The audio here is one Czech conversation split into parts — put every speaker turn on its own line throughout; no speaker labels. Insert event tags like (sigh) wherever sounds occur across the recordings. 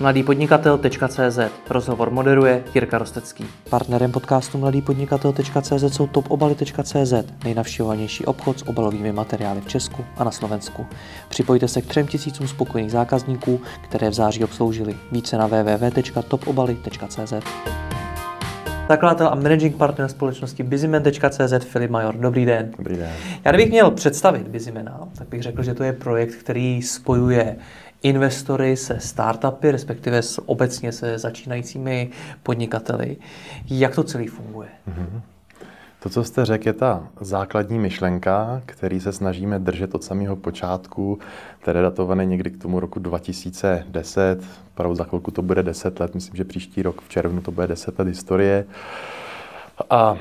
mladýpodnikatel.cz Rozhovor moderuje Jirka Rostecký.
Partnerem podcastu mladýpodnikatel.cz jsou topobaly.cz, nejnavštěvovanější obchod s obalovými materiály v Česku a na Slovensku. Připojte se k třem tisícům spokojených zákazníků, které v září obsloužili. Více na www.topobaly.cz.
Zakladatel a managing partner společnosti busyman.cz Filip Major. Dobrý den.
Dobrý den.
Já kdybych měl představit Busymana, tak bych řekl, že to je projekt, který spojuje investory se startupy, respektive s, obecně se začínajícími podnikateli. Jak to celý funguje?
Mm-hmm. To, co jste řekl, je ta základní myšlenka, který se snažíme držet od samého počátku, které datované někdy k tomu roku 2010, opravdu za chvilku to bude 10 let, myslím, že příští rok v červnu to bude 10 let historie. A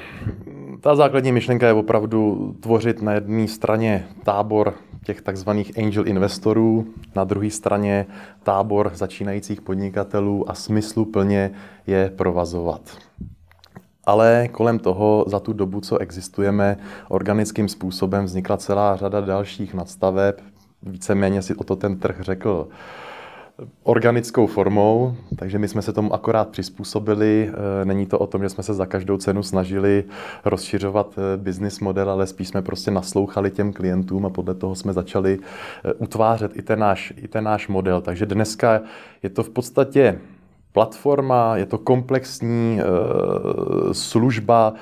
ta základní myšlenka je opravdu tvořit na jedné straně tábor těch takzvaných angel investorů, na druhé straně tábor začínajících podnikatelů a smyslu plně je provazovat. Ale kolem toho za tu dobu, co existujeme, organickým způsobem vznikla celá řada dalších nadstaveb. Víceméně si o to ten trh řekl organickou formou, takže my jsme se tomu akorát přizpůsobili. Eh, není to o tom, že jsme se za každou cenu snažili rozšiřovat eh, business model, ale spíš jsme prostě naslouchali těm klientům a podle toho jsme začali eh, utvářet i ten náš, i ten náš model. Takže dneska je to v podstatě platforma, je to komplexní služba,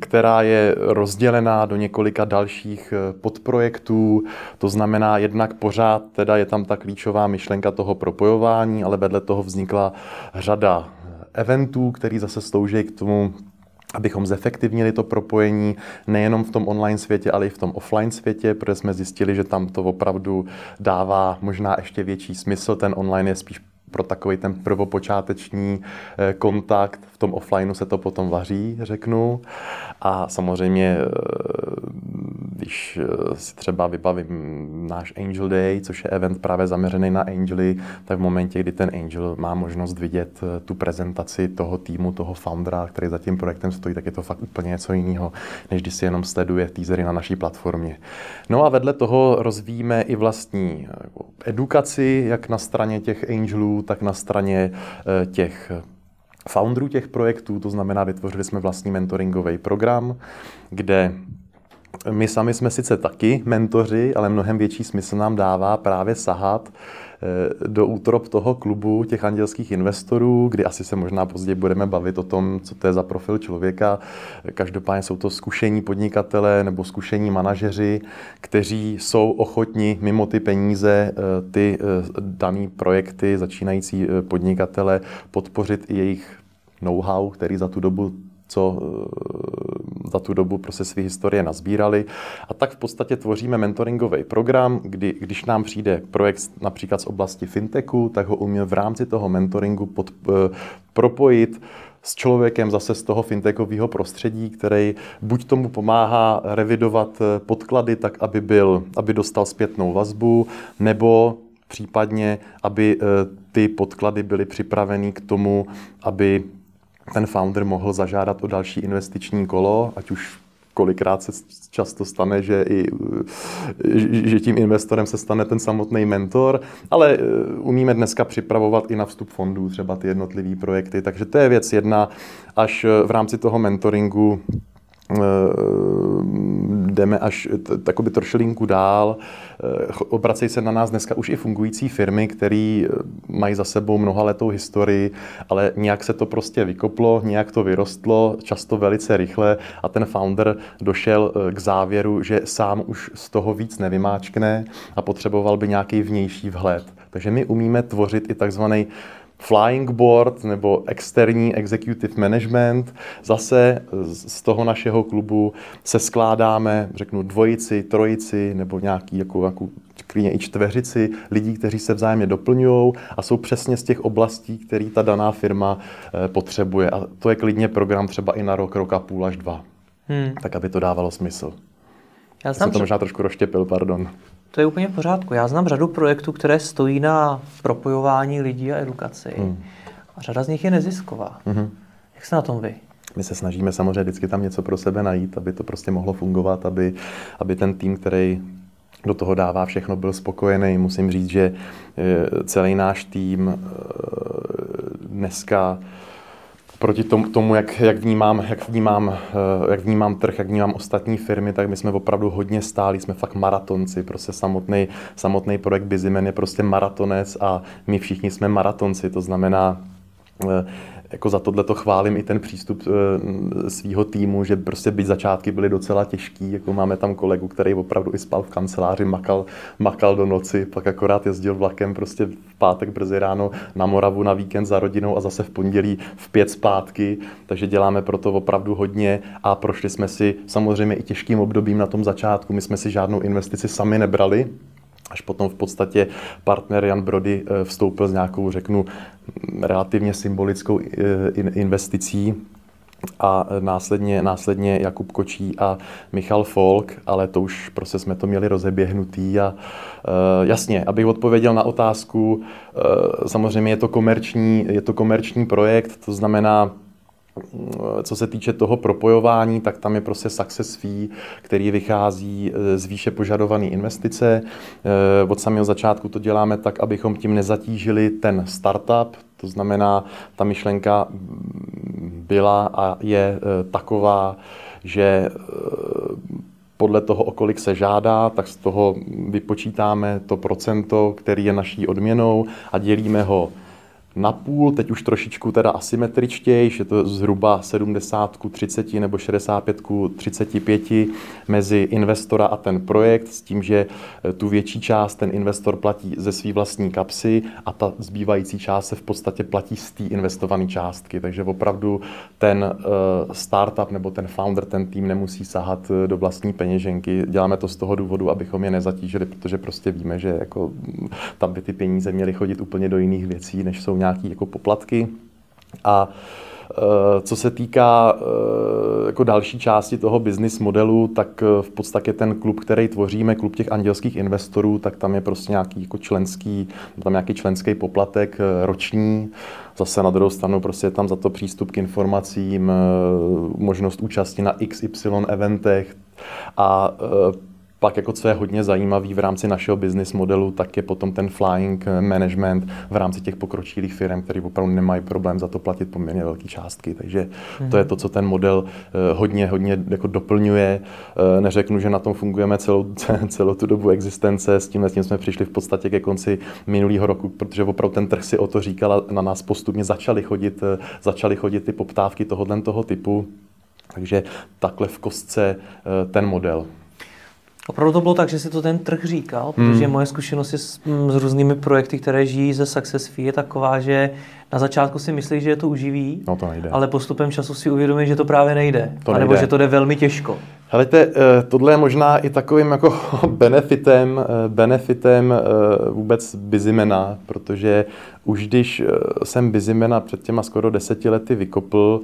která je rozdělená do několika dalších eh, podprojektů. To znamená, jednak pořád teda je tam ta klíčová myšlenka toho propojování, ale vedle toho vznikla řada eventů, který zase slouží k tomu, abychom zefektivnili to propojení nejenom v tom online světě, ale i v tom offline světě, protože jsme zjistili, že tam to opravdu dává možná ještě větší smysl. Ten online je spíš pro takový ten prvopočáteční eh, kontakt. V tom offlineu se to potom vaří, řeknu. A samozřejmě, eh, když eh, si třeba vybavím náš Angel Day, což je event právě zaměřený na angely, tak v momentě, kdy ten angel má možnost vidět tu prezentaci toho týmu, toho foundera, který za tím projektem stojí, tak je to fakt úplně něco jiného, než když si jenom sleduje teasery na naší platformě. No a vedle toho rozvíjíme i vlastní edukaci, jak na straně těch angelů, tak na straně eh, těch founderů těch projektů, to znamená, vytvořili jsme vlastní mentoringový program, kde my sami jsme sice taky mentoři, ale mnohem větší smysl nám dává právě sahat do útrop toho klubu těch andělských investorů, kdy asi se možná později budeme bavit o tom, co to je za profil člověka. Každopádně jsou to zkušení podnikatele nebo zkušení manažeři, kteří jsou ochotni mimo ty peníze eh, ty eh, dané projekty, začínající podnikatele, podpořit i jejich know-how, který za tu dobu co eh, za tu dobu prostě své historie nazbírali. A tak v podstatě tvoříme mentoringový program, kdy když nám přijde projekt například z oblasti fintechu, tak ho umíme v rámci toho mentoringu pod, uh, propojit s člověkem zase z toho fintechového prostředí, který buď tomu pomáhá revidovat eh, podklady tak, aby, byl, aby dostal zpětnou vazbu, nebo případně, aby ty podklady byly připraveny k tomu, aby ten founder mohl zažádat o další investiční kolo, ať už kolikrát se často stane, že, i, že tím investorem se stane ten samotný mentor, ale eh, umíme dneska připravovat i na vstup fondů třeba ty jednotlivé projekty, takže to je věc jedna, až eh, v rámci toho mentoringu Eh, jdeme až takoby trošilinku dál. Eh, obracejí se na nás dneska už i fungující firmy, které eh, mají za sebou mnoha letou historii, ale nějak se to prostě vykoplo, nějak to vyrostlo, často velice rychle a ten founder došel k závěru, že sám už z toho víc nevymáčkne a potřeboval by nějaký vnější vhled. Takže my umíme tvořit i takzvaný flying board nebo externí executive management. Zase z toho našeho klubu se skládáme, řeknu, dvojici, trojici nebo nějaký jako, jako klidně i čtveřici lidí, kteří se vzájemně doplňují a jsou přesně z těch oblastí, který ta daná firma eh, potřebuje. A to je klidně program třeba i na rok, rok a půl až dva. Hmm. Tak, aby to dávalo smysl. Já jsem to možná trošku rozštěpil, pardon.
To je úplně v pořádku. Já znám řadu projektů, které stojí na propojování lidí a edukaci. Hmm. A řada z nich je nezisková. Hmm. Jak se na tom vy?
My se snažíme samozřejmě vždycky tam něco pro sebe najít, aby to prostě mohlo fungovat, aby, aby ten tým, který do toho dává všechno, byl spokojený. Musím říct, že celý náš tým dneska proti tomu, tomu jak, jak, vnímám, jak, vnímám, eh, jak vnímám trh, jak vnímám ostatní firmy, tak my jsme opravdu hodně stáli, jsme fakt maratonci, prostě samotný, samotný projekt Bizimen je prostě maratonec a my všichni jsme maratonci, to znamená, eh, jako za tohle to chválím i ten přístup e, svého týmu, že prostě byť začátky byly docela těžký, jako máme tam kolegu, který opravdu i spal v kanceláři, makal, makal do noci, pak akorát jezdil vlakem prostě v pátek brzy ráno na Moravu na víkend za rodinou a zase v pondělí v pět zpátky, takže děláme pro to opravdu hodně a prošli jsme si samozřejmě i těžkým obdobím na tom začátku, my jsme si žádnou investici sami nebrali, až potom v podstatě partner Jan Brody eh, vstoupil s nějakou, řeknu, relativně symbolickou eh, investicí a následně, následně Jakub Kočí a Michal Folk, ale to už prostě jsme to měli rozeběhnutý a uh, jasně, abych odpověděl na otázku, samozřejmě je to komerční, je to komerční projekt, to znamená, co se týče toho propojování, tak tam je prostě success fee, který vychází z výše požadované investice. Od samého začátku to děláme tak, abychom tím nezatížili ten startup, to znamená, ta myšlenka byla a je taková, že podle toho, o kolik se žádá, tak z toho vypočítáme to procento, který je naší odměnou a dělíme ho na půl, teď už trošičku teda asymetričtěji, je to zhruba 70 ku 30 nebo 65 ku 35 mezi investora a ten projekt s tím, že eh, tu větší část ten investor platí ze své vlastní kapsy a ta zbývající část se v podstatě platí z té investované částky. Takže opravdu ten eh, startup nebo ten founder, ten tým nemusí sahat eh, do vlastní peněženky. Děláme to z toho důvodu, abychom je nezatížili, protože prostě víme, že jako mm, tam by ty peníze měly chodit úplně do jiných věcí, než jsou nějaké jako poplatky. A e, co se týká e, jako další části toho business modelu, tak e, v podstatě ten klub, který tvoříme, klub těch andělských investorů, tak tam je prostě nějaký jako členský, tam nějaký členský poplatek roční. Zase na druhou stranu prostě je tam za to přístup k informacím, možnost účasti na XY eventech a pak jako co je hodně zajímavý v rámci našeho business modelu, tak je potom ten flying management v rámci těch pokročilých firm, který opravdu nemají problém za to platit poměrně velké částky. Takže to je to, co ten model eh, hodně, hodně jako doplňuje. Eh, neřeknu, že na tom fungujeme celou, (laughs) celou tu dobu existence, s tím, s tím jsme přišli v podstatě ke konci minulého roku, protože opravdu ten trh si o to říkal a na nás postupně začaly chodit, eh, začaly chodit ty poptávky tohohle toho typu. Takže takhle v kostce ten model.
Opravdu to bylo tak, že si to ten trh říkal, protože hmm. moje zkušenost s, mm, s různými projekty, které žijí ze Success Fee, je taková, že na začátku si myslí, že je to uživí,
no to nejde.
ale postupem času si uvědomí, že to právě nejde. To nejde. nebo že to jde velmi těžko.
Helejte, eh, tohle je možná i takovým jako (laughs) benefitem, eh, benefitem eh, vůbec Bizimena, protože už když jsem Bizimena před těma skoro deseti lety vykopl,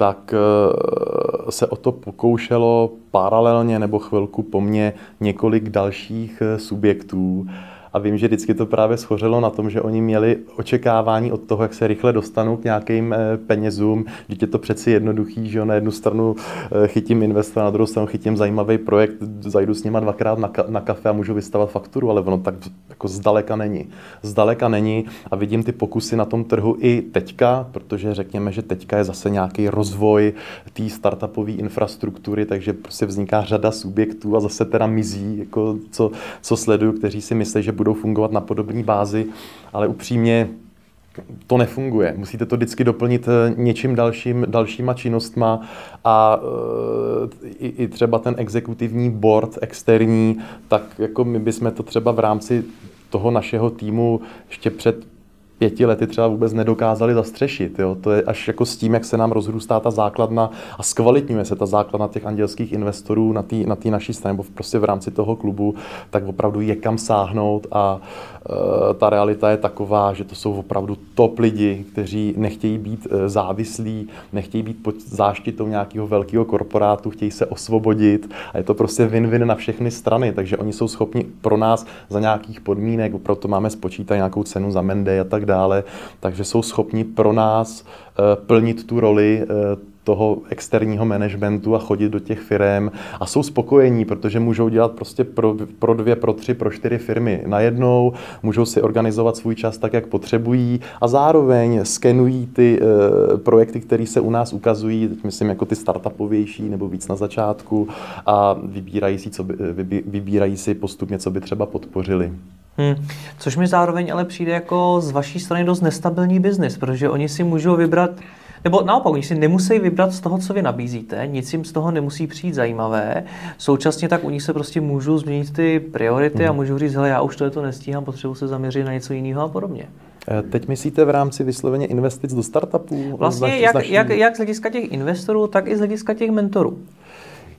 tak eh, se o to pokoušelo paralelně nebo chvilku po mně několik dalších eh, subjektů a vím, že vždycky to právě schořelo na tom, že oni měli očekávání od toho, jak se rychle dostanou k nějakým eh, penězům. Vždyť je to přeci jednoduchý, že na jednu stranu eh, chytím investora, na druhou stranu chytím zajímavý projekt, zajdu s nima dvakrát na, ka- na kafe a můžu vystavovat fakturu, ale ono tak jako zdaleka není. Zdaleka není a vidím ty pokusy na tom trhu i teďka, protože řekněme, že teďka je zase nějaký rozvoj té startupové infrastruktury, takže prostě vzniká řada subjektů a zase teda mizí, jako co, co sleduju, kteří si myslí, že budou fungovat na podobné bázi, ale upřímně to nefunguje. Musíte to vždycky doplnit eh, něčím dalším, dalšíma činnostma a e, i, i třeba ten exekutivní board externí, tak jako my bychom to třeba v rámci toho našeho týmu ještě před pěti lety třeba vůbec nedokázali zastřešit. Jo? To je až jako s tím, jak se nám rozrůstá ta základna a zkvalitňuje se ta základna těch andělských investorů na té na naší straně, nebo prostě v rámci toho klubu, tak opravdu je kam sáhnout a e, ta realita je taková, že to jsou opravdu top lidi, kteří nechtějí být e, závislí, nechtějí být pod záštitou nějakého velkého korporátu, chtějí se osvobodit a je to prostě win-win na všechny strany, takže oni jsou schopni pro nás za nějakých podmínek, opravdu máme spočítat nějakou cenu za Mendy a tak dále, takže jsou schopni pro nás plnit tu roli toho externího managementu a chodit do těch firm a jsou spokojení, protože můžou dělat prostě pro, pro dvě, pro tři, pro čtyři firmy najednou, můžou si organizovat svůj čas tak, jak potřebují a zároveň skenují ty e, projekty, které se u nás ukazují, teď myslím jako ty startupovější nebo víc na začátku a vybírají si, co by, vybí, vybírají si postupně, co by třeba podpořili.
Hmm. Což mi zároveň ale přijde jako z vaší strany dost nestabilní biznis, protože oni si můžou vybrat nebo naopak, oni si nemusí vybrat z toho, co vy nabízíte, nic jim z toho nemusí přijít zajímavé. Současně tak u nich se prostě můžou změnit ty priority hmm. a můžou říct, hele, já už to, to nestíhám, potřebuji se zaměřit na něco jiného a podobně.
Eh, teď myslíte v rámci vysloveně investic do startupů?
Vlastně jak, naší... jak, jak z hlediska těch investorů, tak i z hlediska těch mentorů.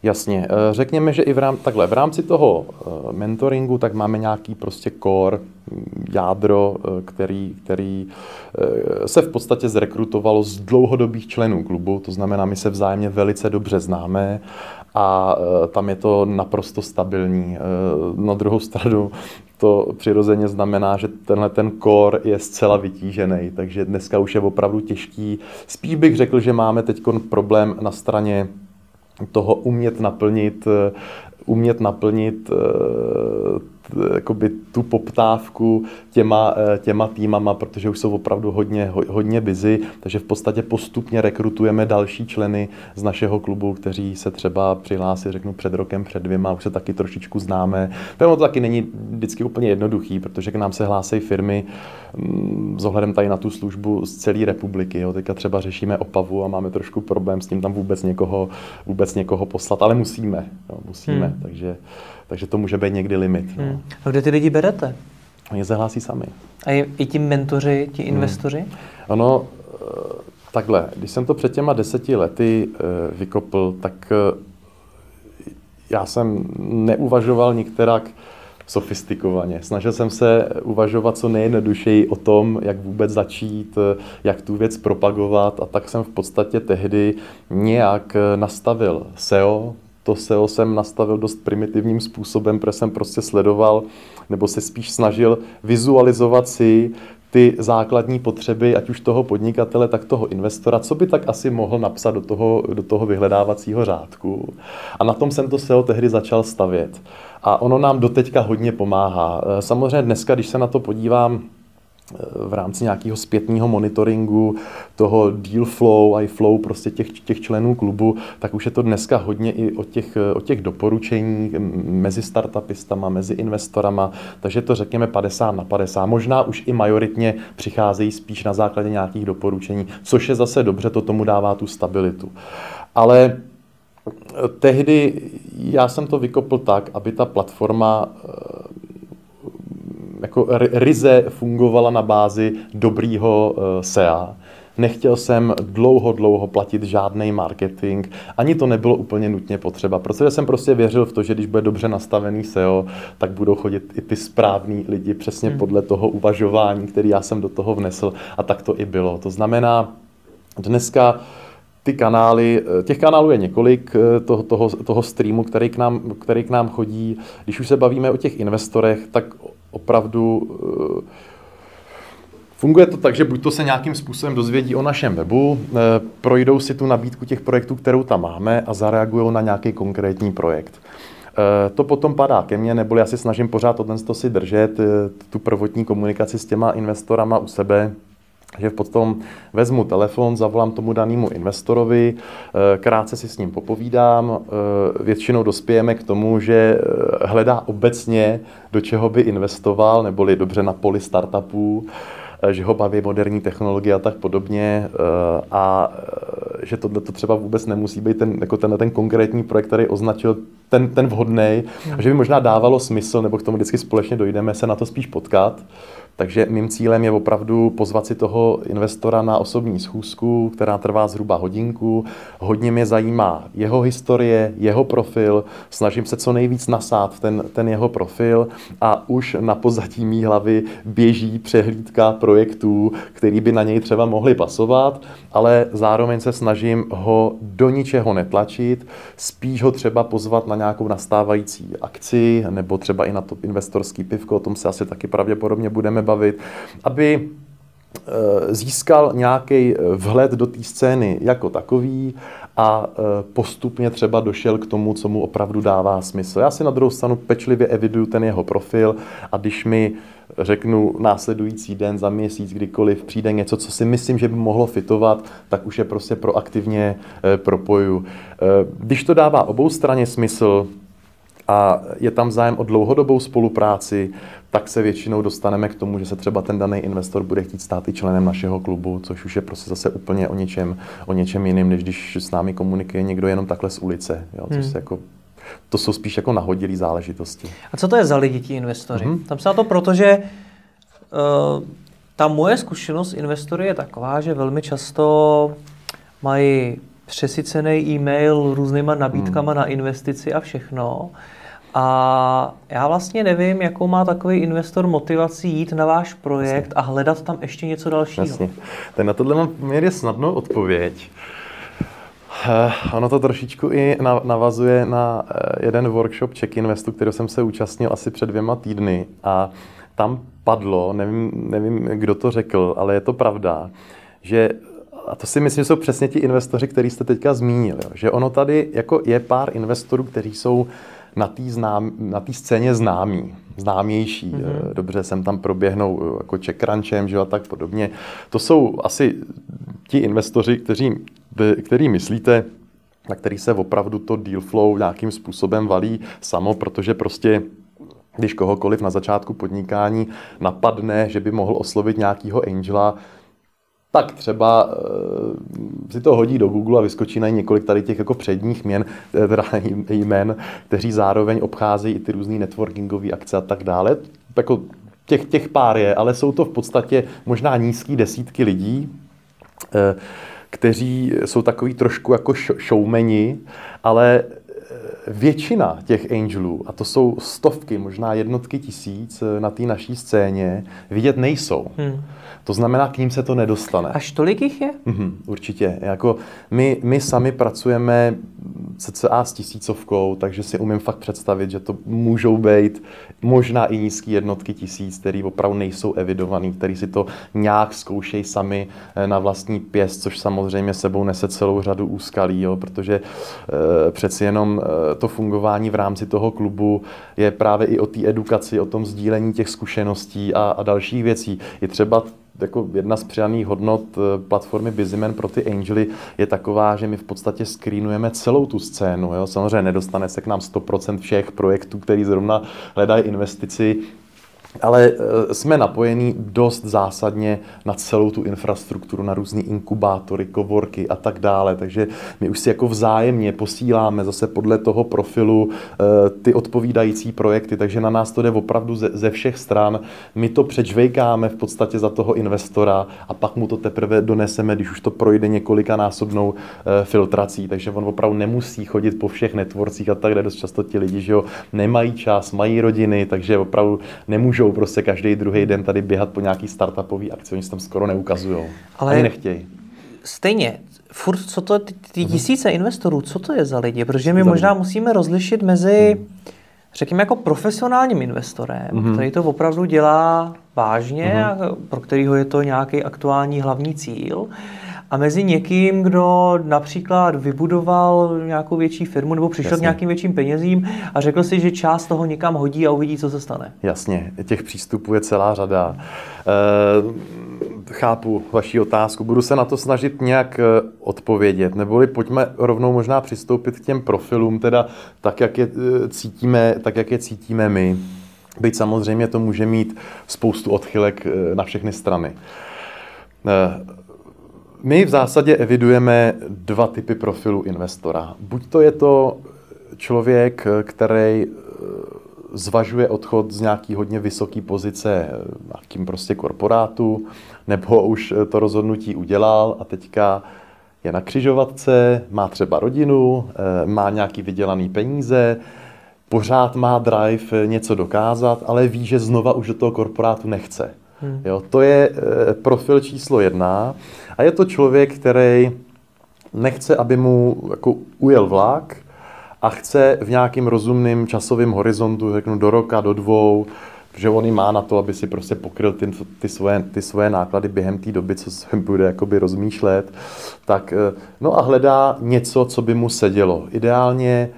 Jasně, eh, řekněme, že i v, rám, takhle, v rámci toho eh, mentoringu tak máme nějaký prostě core, mm, jádro, eh, který, který se v podstatě zrekrutovalo z dlouhodobých členů klubu, to znamená, my se vzájemně velice dobře známe a tam je to naprosto stabilní. Na druhou stranu to přirozeně znamená, že tenhle ten core je zcela vytížený, takže dneska už je opravdu těžký. Spíš bych řekl, že máme teď problém na straně toho umět naplnit, eh, umět naplnit eh, jakoby tu poptávku těma, eh, těma týmama, protože už jsou opravdu hodně, hodně busy, takže v podstatě postupně rekrutujeme další členy z našeho klubu, kteří se třeba přihlásí, řeknu, před rokem, před dvěma, už se taky trošičku známe. To taky není vždycky úplně jednoduchý, protože k nám se hlásí firmy mm, s ohledem tady na tu službu z celé republiky. Jo. Teďka třeba řešíme Opavu a máme trošku problém s tím tam vůbec někoho, vůbec někoho poslat, ale musíme. Jo, musíme, hmm. takže takže to může být někdy limit. No. Hmm.
A kde ty lidi berete?
Oni se hlásí sami.
A i ti mentoři, ti hmm. investoři? Hmm.
Ono, eh, takhle, když jsem to před těma deseti lety eh, vykopl, tak eh, já jsem neuvažoval nikterak sofistikovaně. Snažil jsem se uvažovat co nejjednodušeji o tom, jak vůbec začít, jak tu věc propagovat a tak jsem v podstatě tehdy nějak nastavil SEO, to SEO jsem nastavil dost primitivním způsobem, protože jsem prostě sledoval nebo se spíš snažil vizualizovat si ty základní potřeby, ať už toho podnikatele, tak toho investora, co by tak asi mohl napsat do toho, do toho vyhledávacího řádku. A na tom jsem to SEO tehdy začal stavět. A ono nám doteďka hodně pomáhá. Samozřejmě dneska, když se na to podívám, v rámci nějakého zpětného monitoringu toho deal flow a i flow prostě těch, těch členů klubu, tak už je to dneska hodně i o těch, o těch doporučení mezi startupistama, mezi investorama, takže to řekněme 50 na 50. Možná už i majoritně přicházejí spíš na základě nějakých doporučení, což je zase dobře, to tomu dává tu stabilitu. Ale tehdy já jsem to vykopl tak, aby ta platforma jako ryze fungovala na bázi dobrýho eh, SEA. Nechtěl jsem dlouho, dlouho platit žádný marketing, ani to nebylo úplně nutně potřeba, protože jsem prostě věřil v to, že když bude dobře nastavený SEO, tak budou chodit i ty správní lidi přesně hmm. podle toho uvažování, který já jsem do toho vnesl a tak to i bylo. To znamená, dneska ty kanály, eh, těch kanálů je několik eh, toho, toho, toho streamu, který k, nám, který k nám chodí. Když už se bavíme o těch investorech, tak opravdu eh, Funguje to tak, že buď to se nějakým způsobem dozvědí o našem webu, eh, projdou si tu nabídku těch projektů, kterou tam máme a zareagují na nějaký konkrétní projekt. Eh, to potom padá ke mně, neboli já si snažím pořád o to si držet, tu prvotní komunikaci s těma investorama u sebe, že potom vezmu telefon, zavolám tomu danému investorovi, eh, krátce si s ním popovídám, eh, většinou dospějeme k tomu, že eh, hledá obecně, do čeho by investoval, neboli dobře na poli startupů, že ho baví moderní technologie a tak podobně a že tohle to třeba vůbec nemusí být ten, jako ten, ten konkrétní projekt, který označil ten, ten vhodný, a že by možná dávalo smysl, nebo k tomu vždycky společně dojdeme se na to spíš potkat. Takže mým cílem je opravdu pozvat si toho investora na osobní schůzku, která trvá zhruba hodinku. Hodně mě zajímá jeho historie, jeho profil. Snažím se co nejvíc nasát ten, ten jeho profil a už na pozadí mý hlavy běží přehlídka projektů, který by na něj třeba mohli pasovat, ale zároveň se snažím ho do ničeho netlačit, spíš ho třeba pozvat na nějakou nastávající akci nebo třeba i na to investorský pivko, o tom se asi taky pravděpodobně budeme bavit, aby získal nějaký vhled do té scény jako takový a postupně třeba došel k tomu, co mu opravdu dává smysl. Já si na druhou stranu pečlivě eviduju ten jeho profil a když mi řeknu následující den, za měsíc, kdykoliv přijde něco, co si myslím, že by mohlo fitovat, tak už je prostě proaktivně eh, propoju. Eh, když to dává obou straně smysl, a je tam zájem o dlouhodobou spolupráci, tak se většinou dostaneme k tomu, že se třeba ten daný investor bude chtít stát i členem našeho klubu, což už je prostě zase úplně o něčem, o něčem jiným, než když s námi komunikuje někdo jenom takhle z ulice, jo, což hmm. se jako to jsou spíš jako nahodilé záležitosti.
A co to je za lidi, ti investoři? Mm-hmm. Tam se na to proto, že uh, ta moje zkušenost investory je taková, že velmi často mají přesycený e-mail různýma nabídkama mm. na investici a všechno. A já vlastně nevím, jakou má takový investor motivaci jít na váš projekt Jasně. a hledat tam ještě něco dalšího. Jasně.
Tak na tohle mám poměrně snadnou odpověď. Eh, ono to trošičku i navazuje na eh, jeden workshop Check Investu, který jsem se účastnil asi před dvěma týdny a tam padlo, nevím, nevím, kdo to řekl, ale je to pravda, že a to si myslím, že jsou přesně ti investoři, který jste teďka zmínil, jo, že ono tady jako je pár investorů, kteří jsou na té znám, na scéně známí, známější. Mm-hmm. Dobře, sem tam proběhnou jako checkrunchem, že a tak podobně. To jsou asi ti investoři, kteří který myslíte, na který se opravdu to deal flow nějakým způsobem valí samo, protože prostě když kohokoliv na začátku podnikání napadne, že by mohl oslovit nějakého angela, tak třeba e, si to hodí do Google a vyskočí na několik tady těch jako předních měn, eh, teda (laughs) jmen, kteří zároveň obcházejí i ty různé networkingové akce a tak dále. Jako těch, těch pár je, ale jsou to v podstatě možná nízký desítky lidí. E, kteří jsou takový trošku jako showmeni, ale eh, většina těch angelů, a to jsou stovky, možná jednotky tisíc eh, na té naší scéně, vidět nejsou. Hmm. To znamená, k ním se to nedostane.
Až tolik jich je?
Mm-hmm, určitě. Jako my, my sami pracujeme cca s tisícovkou, takže si umím fakt představit, že to můžou být možná i nízké jednotky tisíc, které opravdu nejsou evidovaný, který si to nějak zkoušejí sami eh, na vlastní pěst, což samozřejmě sebou nese celou řadu úskalí, jo, protože e, přeci jenom e, to fungování v rámci toho klubu je právě i o té edukaci, o tom sdílení těch zkušeností a, a dalších věcí. Je třeba jako jedna z přidaných hodnot eh, platformy Busyman pro ty angely je taková, že my v podstatě screenujeme celou tu scénu. Jo? Samozřejmě nedostane se k nám 100% všech projektů, který zrovna hledají investici, ale eh, jsme napojení dost zásadně na celou tu infrastrukturu, na různé inkubátory, kovorky a tak dále. Takže my už si jako vzájemně posíláme zase podle toho profilu eh, ty odpovídající projekty, takže na nás to jde opravdu ze, všech stran. My to přečvejkáme v podstatě za toho investora a pak mu to teprve doneseme, když už to projde několikanásobnou eh, filtrací, takže on opravdu nemusí chodit po všech networcích a tak dále. Dost často ti lidi, že jo, nemají čas, mají rodiny, takže opravdu nemůžou nemůžou prostě každý druhý den tady běhat po nějaký startupový akci, oni se tam skoro neukazují. Ale Ani nechtějí.
Stejně, furt, co to, ty, ty mhm. tisíce mm-hmm. investorů, co to je za lidi? Protože my možná lidi? musíme rozlišit mezi, mm. řekněme, jako profesionálním investorem, mm-hmm. který to opravdu dělá vážně mm-hmm. a pro kterého je to nějaký aktuální hlavní cíl a mezi někým, kdo například vybudoval nějakou větší firmu nebo přišel Jasně. k nějakým větším penězím a řekl si, že část toho někam hodí a uvidí, co se stane.
Jasně, těch přístupů je celá řada. E, chápu vaši otázku, budu se na to snažit nějak eh, odpovědět, neboli pojďme rovnou možná přistoupit k těm profilům, teda tak, jak je eh, cítíme, tak, jak je cítíme my. Byť samozřejmě to může mít spoustu odchylek na všechny strany. My v zásadě evidujeme dva typy profilu investora. Buď to je to člověk, který eh, zvažuje odchod z nějaký hodně vysoké pozice nějakým prostě korporátu, nebo už to rozhodnutí udělal a teďka je na křižovatce, má třeba rodinu, eh, má nějaký vydělaný peníze, pořád má drive něco dokázat, ale ví, že znova už do toho korporátu nechce. Hmm. Jo, to je eh, profil číslo jedna. A je to člověk, který nechce, aby mu jako ujel vlak a chce v nějakým rozumným časovém horizontu, řeknu do roka, do dvou, Že on má na to, aby si prostě pokryl ty, ty, svoje, ty svoje náklady během té doby, co se bude jakoby rozmýšlet. Tak, eh, no a hledá něco, co by mu sedělo. Ideálně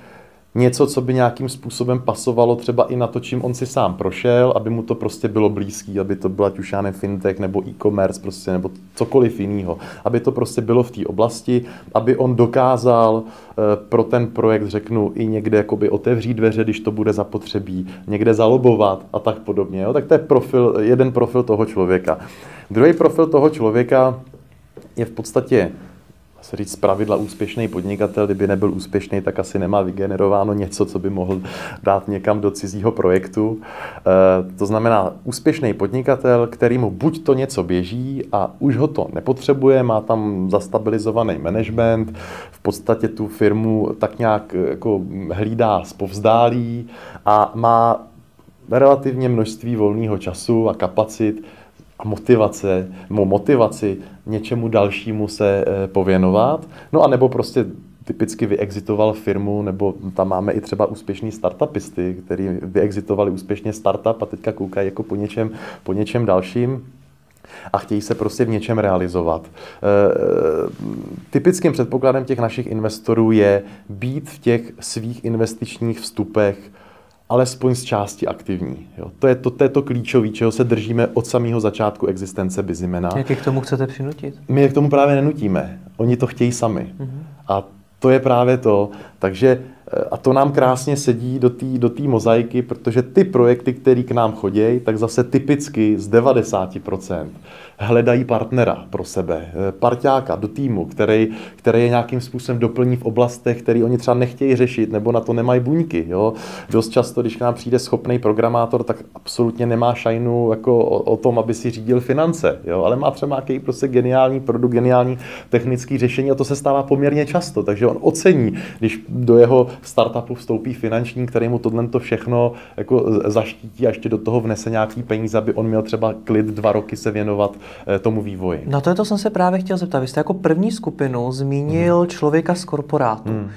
něco, co by nějakým způsobem pasovalo třeba i na to, čím on si sám prošel, aby mu to prostě bylo blízký, aby to byla já fintech nebo e-commerce prostě, nebo cokoliv jiného. Aby to prostě bylo v té oblasti, aby on dokázal eh, pro ten projekt, řeknu, i někde jakoby otevřít dveře, když to bude zapotřebí, někde zalobovat a tak podobně. Jo? Tak to je profil, jeden profil toho člověka. Druhý profil toho člověka je v podstatě se říct, pravidla úspěšný podnikatel, kdyby nebyl úspěšný, tak asi nemá vygenerováno něco, co by mohl dát někam do cizího projektu. E, to znamená, úspěšný podnikatel, který mu buď to něco běží a už ho to nepotřebuje, má tam zastabilizovaný management, v podstatě tu firmu tak nějak jako hlídá zpovzdálí a má relativně množství volného času a kapacit, a motivace, motivaci něčemu dalšímu se eh, pověnovat. No a nebo prostě typicky vyexitoval firmu, nebo tam máme i třeba úspěšný startupisty, který vyexitovali úspěšně startup a teďka koukají jako po něčem, po něčem dalším a chtějí se prostě v něčem realizovat. E, typickým předpokladem těch našich investorů je být v těch svých investičních vstupech alespoň z části aktivní. Jo. To, je to, to je to klíčové, čeho se držíme od samého začátku existence Bizimena.
Jak je k tomu chcete přinutit?
My je k tomu právě nenutíme. Oni to chtějí sami. Mm-hmm. A to je právě to. Takže eh, a to nám krásně sedí do té do mozaiky, protože ty projekty, které k nám chodí, tak zase typicky z 90% hledají partnera pro sebe, eh, parťáka do týmu, který, který je nějakým způsobem doplní v oblastech, které oni třeba nechtějí řešit nebo na to nemají buňky. Jo? Dost často, když k nám přijde schopný programátor, tak absolutně nemá šajnu jako o, o tom, aby si řídil finance, jo? ale má třeba nějaký prostě geniální produkt, geniální technický řešení a to se stává poměrně často, takže on ocení, když do jeho startupu vstoupí finanční, který mu tohle to všechno jako zaštítí a ještě do toho vnese nějaký peníze, aby on měl třeba klid dva roky se věnovat tomu vývoji.
Na to, to jsem se právě chtěl zeptat. Vy jste jako první skupinu zmínil hmm. člověka z korporátu. Hmm.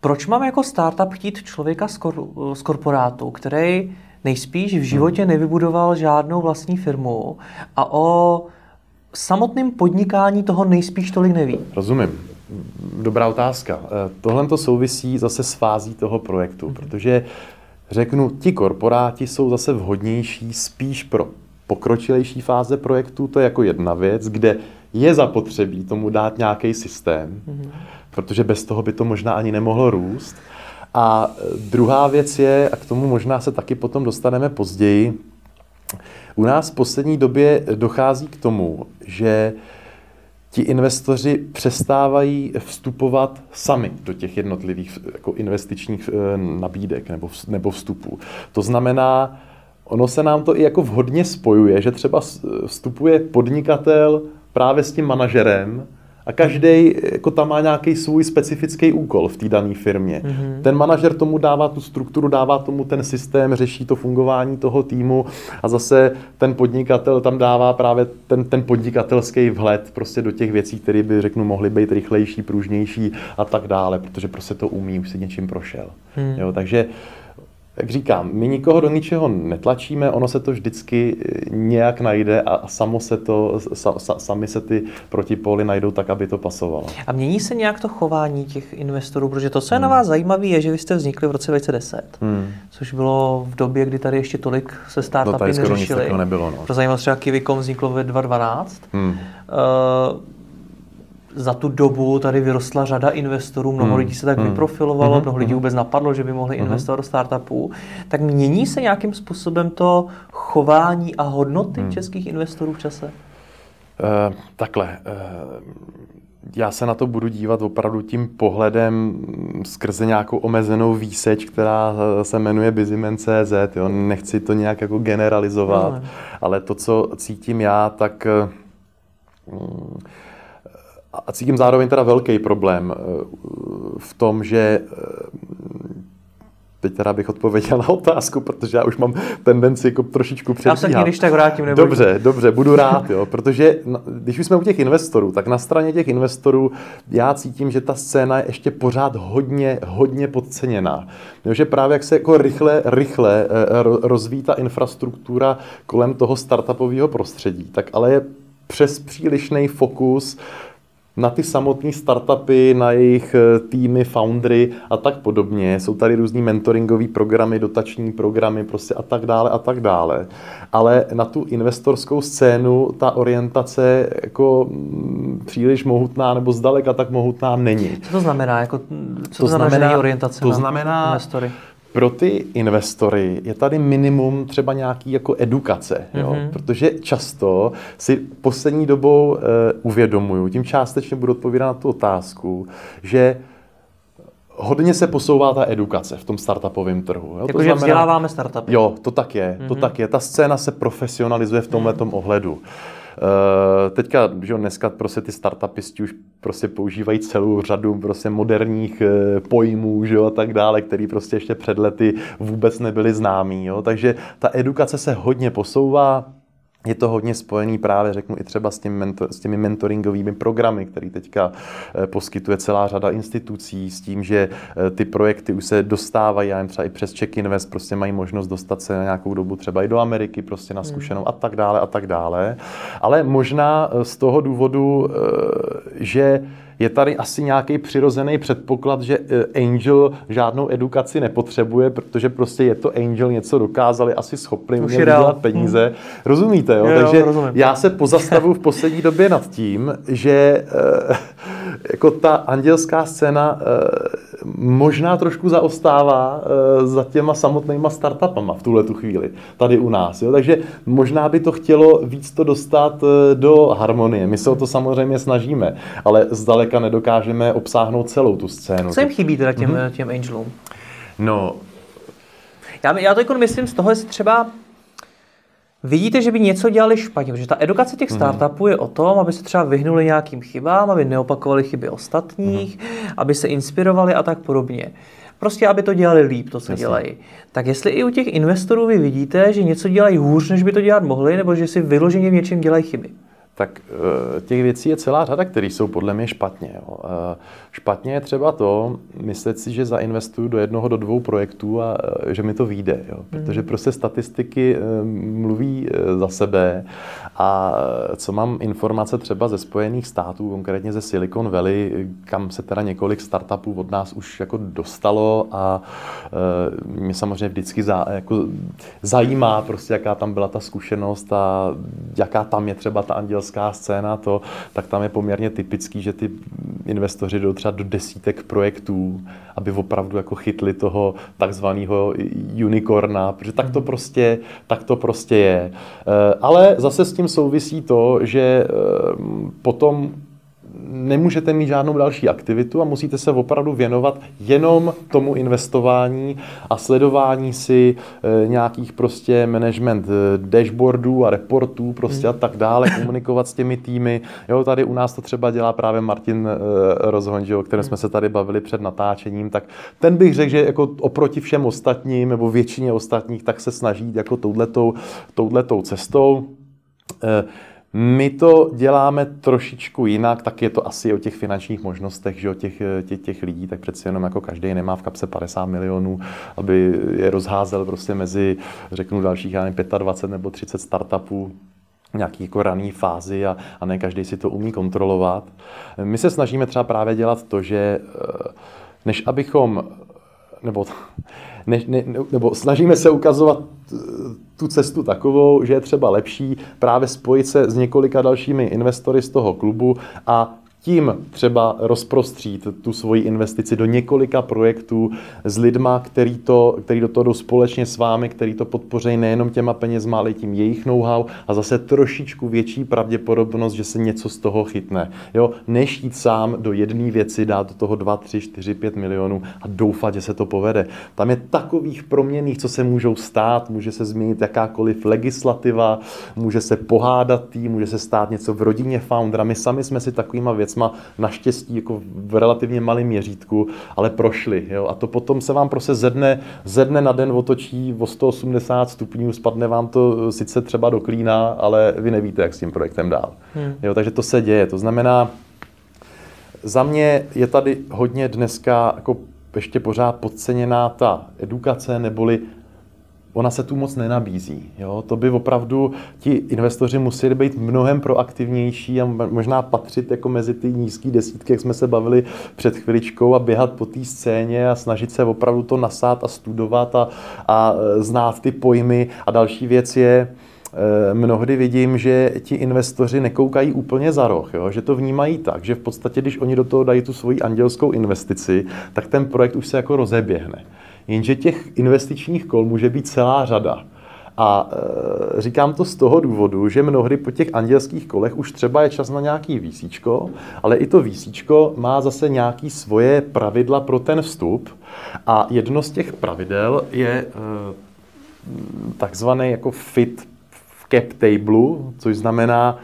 Proč mám jako startup chtít člověka z, kor- z korporátu, který nejspíš v životě hmm. nevybudoval žádnou vlastní firmu a o samotném podnikání toho nejspíš tolik neví?
Rozumím. Dobrá otázka. Eh, tohle to souvisí zase s fází toho projektu, hmm. protože řeknu, ti korporáti jsou zase vhodnější spíš pro pokročilejší fáze projektu, to je jako jedna věc, kde je zapotřebí tomu dát nějaký systém, mm-hmm. protože bez toho by to možná ani nemohlo růst. A druhá věc je, a k tomu možná se taky potom dostaneme později, u nás v poslední době dochází k tomu, že ti investoři přestávají vstupovat sami do těch jednotlivých jako investičních eh, nabídek nebo, nebo vstupů. To znamená, ono se nám to i jako vhodně spojuje, že třeba vstupuje podnikatel právě s tím manažerem a každý jako tam má nějaký svůj specifický úkol v té dané firmě. Mm-hmm. Ten manažer tomu dává tu strukturu, dává tomu ten systém, řeší to fungování toho týmu a zase ten podnikatel tam dává právě ten, ten podnikatelský vhled prostě do těch věcí, které by, řeknu, mohly být rychlejší, pružnější a tak dále, protože prostě to umí, už si něčím prošel. Mm. Jo, takže jak říkám, my nikoho do ničeho netlačíme, ono se to vždycky eh, nějak najde a samo se to, sa, sa, sami se ty protipóly najdou tak, aby to pasovalo.
A mění se nějak to chování těch investorů, protože to, co je hmm. na vás zajímavé, je, že vy jste vznikli v roce 2010, hmm. což bylo v době, kdy tady ještě tolik se startupy no, neřešily.
nebylo. No.
Pro zajímavost třeba Kivicom vzniklo ve 2012. Hmm. Uh, za tu dobu tady vyrostla řada investorů, mnoho hmm. lidí se tak hmm. vyprofilovalo, hmm. mnoho lidí hmm. vůbec napadlo, že by mohli hmm. investovat do startupů. Tak mění se nějakým způsobem to chování a hodnoty hmm. českých investorů v čase?
Uh, takhle. Uh, já se na to budu dívat opravdu tím pohledem skrze nějakou omezenou výseč, která se jmenuje Bizimen.cz. Jo. Nechci to nějak jako generalizovat, no. ale to, co cítím já, tak uh, a cítím zároveň teda velký problém eh, v tom, že eh, teď teda bych odpověděl (laughs) na otázku, protože já už mám tendenci jako trošičku předbíhat.
Já se když tak vrátím.
Nebo... Dobře, dobře, budu rád, jo, protože když už jsme u těch investorů, tak na straně těch investorů já cítím, že ta scéna je ještě pořád hodně, hodně podceněná. Jo, že právě jak se jako rychle, rychle eh, rozvíjí ta infrastruktura kolem toho startupového prostředí, tak ale je přes přílišný fokus na ty samotné startupy, na jejich eh, týmy, foundry a tak podobně. Jsou tady různý mentoringové programy, dotační programy prostě a tak dále a tak dále. Ale na tu investorskou scénu ta orientace jako mm, příliš mohutná nebo zdaleka tak mohutná není.
Co to znamená? Jako, co to, to znamená, znamená orientace
to
na
znamená,
investory?
Pro ty investory je tady minimum třeba nějaký jako edukace, jo? Mm-hmm. protože často si poslední dobou uh, uvědomuju, tím částečně budu odpovídat na tu otázku, že hodně se posouvá ta edukace v tom startupovém trhu.
Jo? Jakože vzděláváme startupy.
Jo, to tak je, mm-hmm. to mhm. tak je. Ta scéna se profesionalizuje v tomhle mm-hmm. ohledu. Uh, teďka, že dneska prostě ty startupisti už prostě používají celou řadu prostě moderních eh, pojmů, že jo, a tak dále, který prostě ještě před lety vůbec nebyly známý, jo. Takže ta edukace se hodně posouvá, je to hodně spojený právě, řeknu, i třeba s, tím mentor, s těmi mentoringovými programy, které teďka eh, poskytuje celá řada institucí, s tím, že eh, ty projekty už se dostávají, já třeba i přes Check Invest, prostě mají možnost dostat se na nějakou dobu třeba i do Ameriky, prostě na hmm. zkušenou hmm. a tak dále a tak dále. Ale možná eh, z toho důvodu, že je tady asi nějaký přirozený předpoklad, že eh, Angel žádnou edukaci nepotřebuje, protože prostě je to Angel, něco dokázali, asi schopný umět vydělat peníze. Hmm. Rozumíte, jo? jo Takže jo, já se pozastavu v poslední době nad tím, že eh, jako ta andělská scéna eh, možná trošku zaostává eh, za těma samotnýma startupama v tuhle tu chvíli, tady u nás. Jo? Takže možná by to chtělo víc to dostat eh, do harmonie. My se o to samozřejmě snažíme, ale zdaleka nedokážeme obsáhnout celou tu scénu.
Co jim chybí teda těm, mm-hmm. těm angelům?
No,
já, já to jako myslím z toho, jestli třeba vidíte, že by něco dělali špatně, protože ta edukace těch mhm. startupů je o tom, aby se třeba vyhnuli nějakým chybám, aby neopakovali chyby ostatních, mm. aby se inspirovali a tak podobně. Prostě, aby to dělali líp, to, co Jasně. dělají. Tak jestli i u těch investorů vy vidíte, že něco dělají hůř, než by to dělat mohli, nebo že si vyloženě v něčem dělají chyby?
Tak eh, těch věcí je celá řada, které jsou podle mě špatně. Jo. Eh, špatně je třeba to, myslet si, že zainvestuju do jednoho, do dvou projektů a eh, že mi to vyjde. Jo. Protože hmm. prostě statistiky mluví za sebe a co mám informace třeba ze Spojených států, konkrétně ze Silicon Valley, kam se teda několik startupů od nás už jako dostalo a mě samozřejmě vždycky za, jako zajímá prostě, jaká tam byla ta zkušenost a jaká tam je třeba ta anděl podnikatelská scéna, to, tak tam je poměrně typický, že ty investoři jdou třeba do desítek projektů, aby opravdu jako chytli toho takzvaného unicorna, protože tak to prostě, tak to prostě je. Eh, ale zase s tím souvisí to, že eh, potom nemůžete mít žádnou další aktivitu a musíte se opravdu věnovat jenom tomu investování a sledování si e, nějakých prostě management e, dashboardů a reportů prostě hmm. a tak dále, komunikovat s těmi týmy. Jo, tady u nás to třeba dělá právě Martin e, Rozhoň, o kterém jsme se tady bavili před natáčením, tak ten bych řekl, že jako oproti všem ostatním nebo většině ostatních, tak se snaží jako touhletou, touhletou cestou. E, my to děláme trošičku jinak, tak je to asi o těch finančních možnostech, že o těch, těch, těch lidí, tak přeci jenom jako každý nemá v kapse 50 milionů, aby je rozházel prostě mezi, řeknu, dalších, já nevím, 25 nebo 30 startupů, nějaký jako raný fázi a, a ne každý si to umí kontrolovat. My se snažíme třeba právě dělat to, že eh, než abychom, nebo, ne, ne, nebo snažíme se ukazovat tu cestu takovou, že je třeba lepší právě spojit se s několika dalšími investory z toho klubu a tím třeba rozprostřít tu svoji investici do několika projektů s lidma, který, to, který do toho jdou společně s vámi, který to podpoří nejenom těma penězma, ale tím jejich know-how a zase trošičku větší pravděpodobnost, že se něco z toho chytne. Jo? Než jít sám do jedné věci, dát do toho 2, 3, 4, 5 milionů a doufat, že se to povede. Tam je takových proměných, co se můžou stát, může se změnit jakákoliv legislativa, může se pohádat tým, může se stát něco v rodině foundera. My sami jsme si takovýma věcmi věcma naštěstí jako v relativně malém měřítku, ale prošli. Jo? A to potom se vám prostě ze dne, ze dne na den otočí o 180 stupňů, spadne vám to sice třeba do klína, ale vy nevíte, jak s tím projektem dál. Hmm. Jo? Takže to se děje. To znamená, za mě je tady hodně dneska jako ještě pořád podceněná ta edukace, neboli ona se tu moc nenabízí. Jo? To by opravdu ti investoři museli být mnohem proaktivnější a možná patřit jako mezi ty nízké desítky, jak jsme se bavili před chviličkou a běhat po té scéně a snažit se opravdu to nasát a studovat a, a e, znát ty pojmy. A další věc je, e, mnohdy vidím, že ti investoři nekoukají úplně za roh, jo? že to vnímají tak, že v podstatě, když oni do toho dají tu svoji andělskou investici, tak ten projekt už se jako rozeběhne. Jenže těch investičních kol může být celá řada. A e, říkám to z toho důvodu, že mnohdy po těch andělských kolech už třeba je čas na nějaký výsíčko, ale i to výsíčko má zase nějaký svoje pravidla pro ten vstup. A jedno z těch pravidel je e, takzvaný jako fit cap table, což znamená,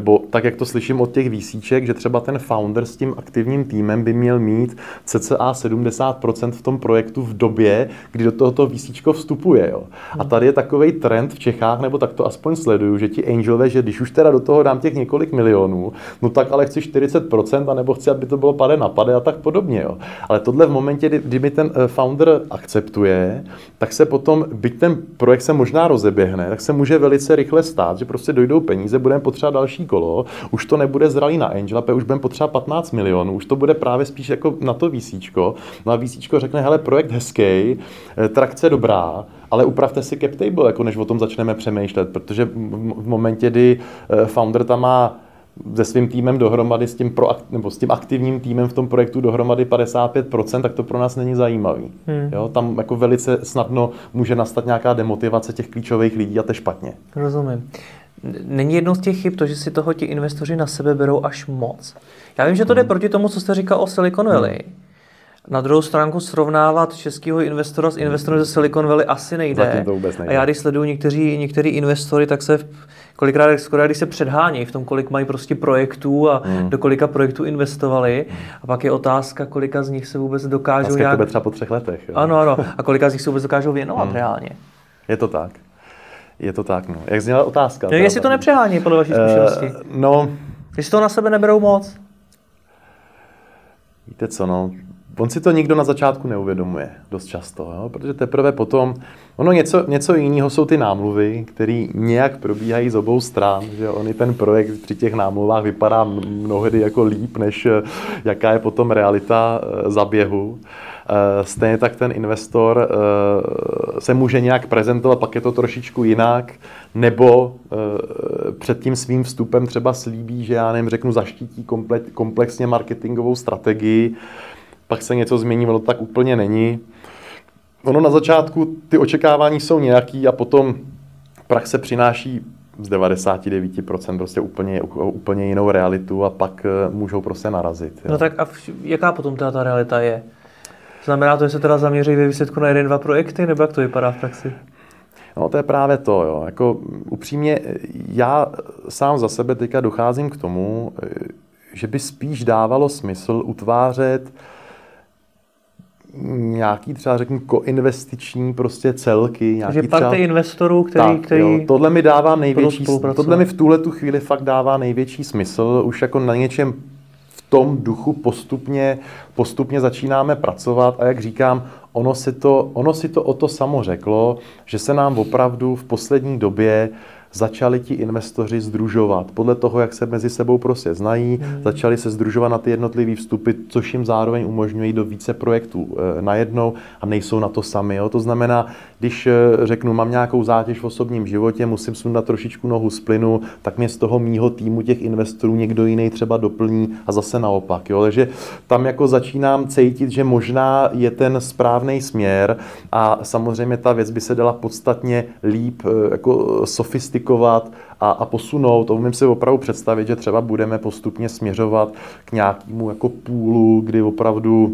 nebo tak, jak to slyším od těch výsíček, že třeba ten founder s tím aktivním týmem by měl mít cca 70% v tom projektu v době, kdy do tohoto výsíčko vstupuje. Jo. A tady je takový trend v Čechách, nebo tak to aspoň sleduju, že ti angelové, že když už teda do toho dám těch několik milionů, no tak ale chci 40%, anebo chci, aby to bylo pade na pade a tak podobně. Jo. Ale tohle v momentě, kdy, kdy mi ten eh, founder akceptuje, tak se potom, byť ten projekt se možná rozeběhne, tak se může velice rychle stát, že prostě dojdou peníze, budeme potřebovat další kolo, už to nebude zralý na Angela, už budeme potřebovat 15 milionů, už to bude právě spíš jako na to výsíčko. No a výsíčko řekne, hele, projekt hezký, eh, trakce dobrá, ale upravte si cap table, jako než o tom začneme přemýšlet, protože v momentě, kdy eh, founder tam má se svým týmem dohromady, s tím, pro, nebo s tím aktivním týmem v tom projektu dohromady 55%, tak to pro nás není zajímavý. Hmm. Jo, tam jako velice snadno může nastat nějaká demotivace těch klíčových lidí a to je špatně.
Rozumím. Není jednou z těch chyb to, že si toho ti investoři na sebe berou až moc. Já vím, že to jde hmm. proti tomu, co jste říkal o Silicon hmm. Valley. Na druhou stránku srovnávat českého investora s investorem ze Silicon Valley asi nejde.
Zatím to vůbec nejde.
A já když sleduju někteří, některý investory, tak se kolikrát, skoro když se předhánějí v tom, kolik mají prostě projektů a hmm. do kolika projektů investovali. A pak je otázka, kolika z nich se vůbec dokážou
nějak... to třeba po třech letech.
Jo. Ano, ano. A kolika z nich se vůbec dokážou věnovat hmm. reálně.
Je to tak. Je to tak, no. Jak zněla otázka?
No, jestli to nepřehání podle vaší zkušenosti. Uh,
no.
Jestli to na sebe neberou moc.
Víte co, no. On si to nikdo na začátku neuvědomuje dost často, jo? protože teprve potom, ono něco, něco jiného jsou ty námluvy, které nějak probíhají z obou stran, že on i ten projekt při těch námluvách vypadá mnohdy jako líp, než eh, jaká je potom realita eh, zaběhu. Eh, stejně tak ten investor eh, se může nějak prezentovat, pak je to trošičku jinak, nebo eh, před tím svým vstupem třeba slíbí, že já nevím, řeknu, zaštítí komplexně marketingovou strategii, pak se něco změní, ono tak úplně není. Ono na začátku ty očekávání jsou nějaký a potom praxe přináší z 99% prostě úplně, úplně jinou realitu a pak můžou prostě narazit.
Jo. No tak a v, jaká potom ta, ta realita je? Znamená to, že se teda zaměří ve výsledku na jeden, dva projekty, nebo jak to vypadá v praxi?
No to je právě to, jo. Jako upřímně, já sám za sebe teďka docházím k tomu, že by spíš dávalo smysl utvářet nějaký třeba řeknu koinvestiční prostě celky. Nějaký
Takže party třeba... investorů, který, tak, který jo,
tohle mi dává největší, tohle mi v tuhle tu chvíli fakt dává největší smysl, už jako na něčem tom duchu postupně, postupně začínáme pracovat a jak říkám, ono si, to, ono si to o to samo řeklo, že se nám opravdu v poslední době začali ti investoři združovat. Podle toho, jak se mezi sebou prostě znají, hmm. začali se združovat na ty jednotlivé vstupy, což jim zároveň umožňují do více projektů e, najednou a nejsou na to sami. Jo? To znamená, když e, řeknu, mám nějakou zátěž v osobním životě, musím sundat trošičku nohu z plynu, tak mě z toho mýho týmu těch investorů někdo jiný třeba doplní a zase naopak. Jo? Takže tam jako začínám cítit, že možná je ten správný směr a samozřejmě ta věc by se dala podstatně líp e, jako sofistikovat sofistikovat a, a posunout. To umím si opravdu představit, že třeba budeme postupně směřovat k nějakému jako půlu, kdy opravdu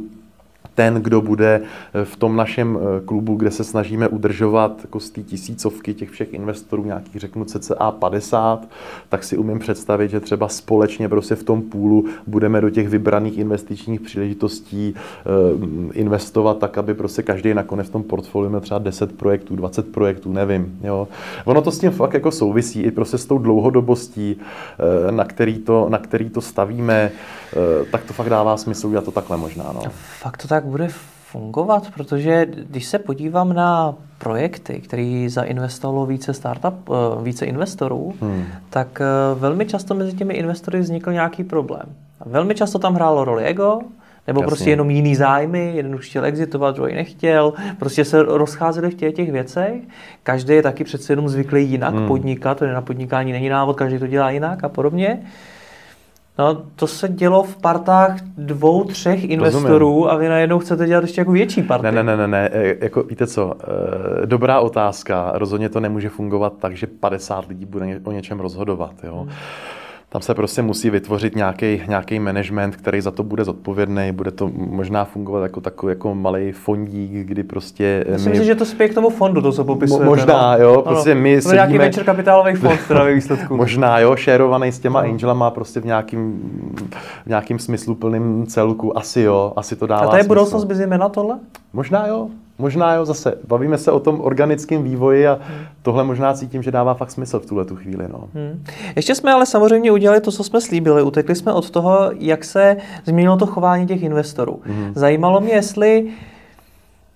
ten, kdo bude eh, v tom našem eh, klubu, kde se snažíme udržovat jako z té tisícovky těch všech investorů, nějakých řeknu cca 50, tak si umím představit, že třeba společně prostě v tom půlu budeme do těch vybraných investičních příležitostí eh, investovat tak, aby prostě každý nakonec v tom portfoliu měl třeba 10 projektů, 20 projektů, nevím. Jo. Ono to s tím fakt jako souvisí i prostě s tou dlouhodobostí, na který to, na který to stavíme, tak to fakt dává smysl udělat to takhle možná. No.
Fakt to tak bude fungovat, protože když se podívám na projekty, který zainvestovalo více startup, eh, více investorů, hmm. tak eh, velmi často mezi těmi investory vznikl nějaký problém. velmi často tam hrálo roli ego, nebo Jasně. prostě jenom jiný zájmy, jeden už chtěl exitovat, druhý nechtěl, prostě se rozcházeli v těch, těch věcech. Každý je taky přece jenom zvyklý jinak hmm. podnikat, to na podnikání není návod, každý to dělá jinak a podobně. No, to se dělo v partách dvou, třech investorů Rozumím. a vy najednou chcete dělat ještě jako větší party.
Ne, ne, ne, ne, ne. E, jako, víte co, e, dobrá otázka. Rozhodně to nemůže fungovat tak, že 50 lidí bude o něčem rozhodovat. Jo? Hmm tam se prostě musí vytvořit nějaký, nějaký management, který za to bude zodpovědný. Bude to možná fungovat jako takový jako malý fondík, kdy prostě...
Myslím my... si, že to spěje k tomu fondu, to co popisujete.
Mo, možná, no? jo, prostě ano, my
to sedíme... nějaký venture kapitálový fond, teda ve výsledku. (laughs)
možná, jo, šerovaný s těma no. angelama prostě v nějakým, v nějakým smysluplným celku. Asi jo, asi to dává A
to je budoucnost Bizimena tohle?
Možná jo, Možná jo, zase bavíme se o tom organickém vývoji a tohle možná cítím, že dává fakt smysl v tuhle tu chvíli. No. Hmm.
Ještě jsme ale samozřejmě udělali to, co jsme slíbili. Utekli jsme od toho, jak se změnilo to chování těch investorů. Hmm. Zajímalo mě, jestli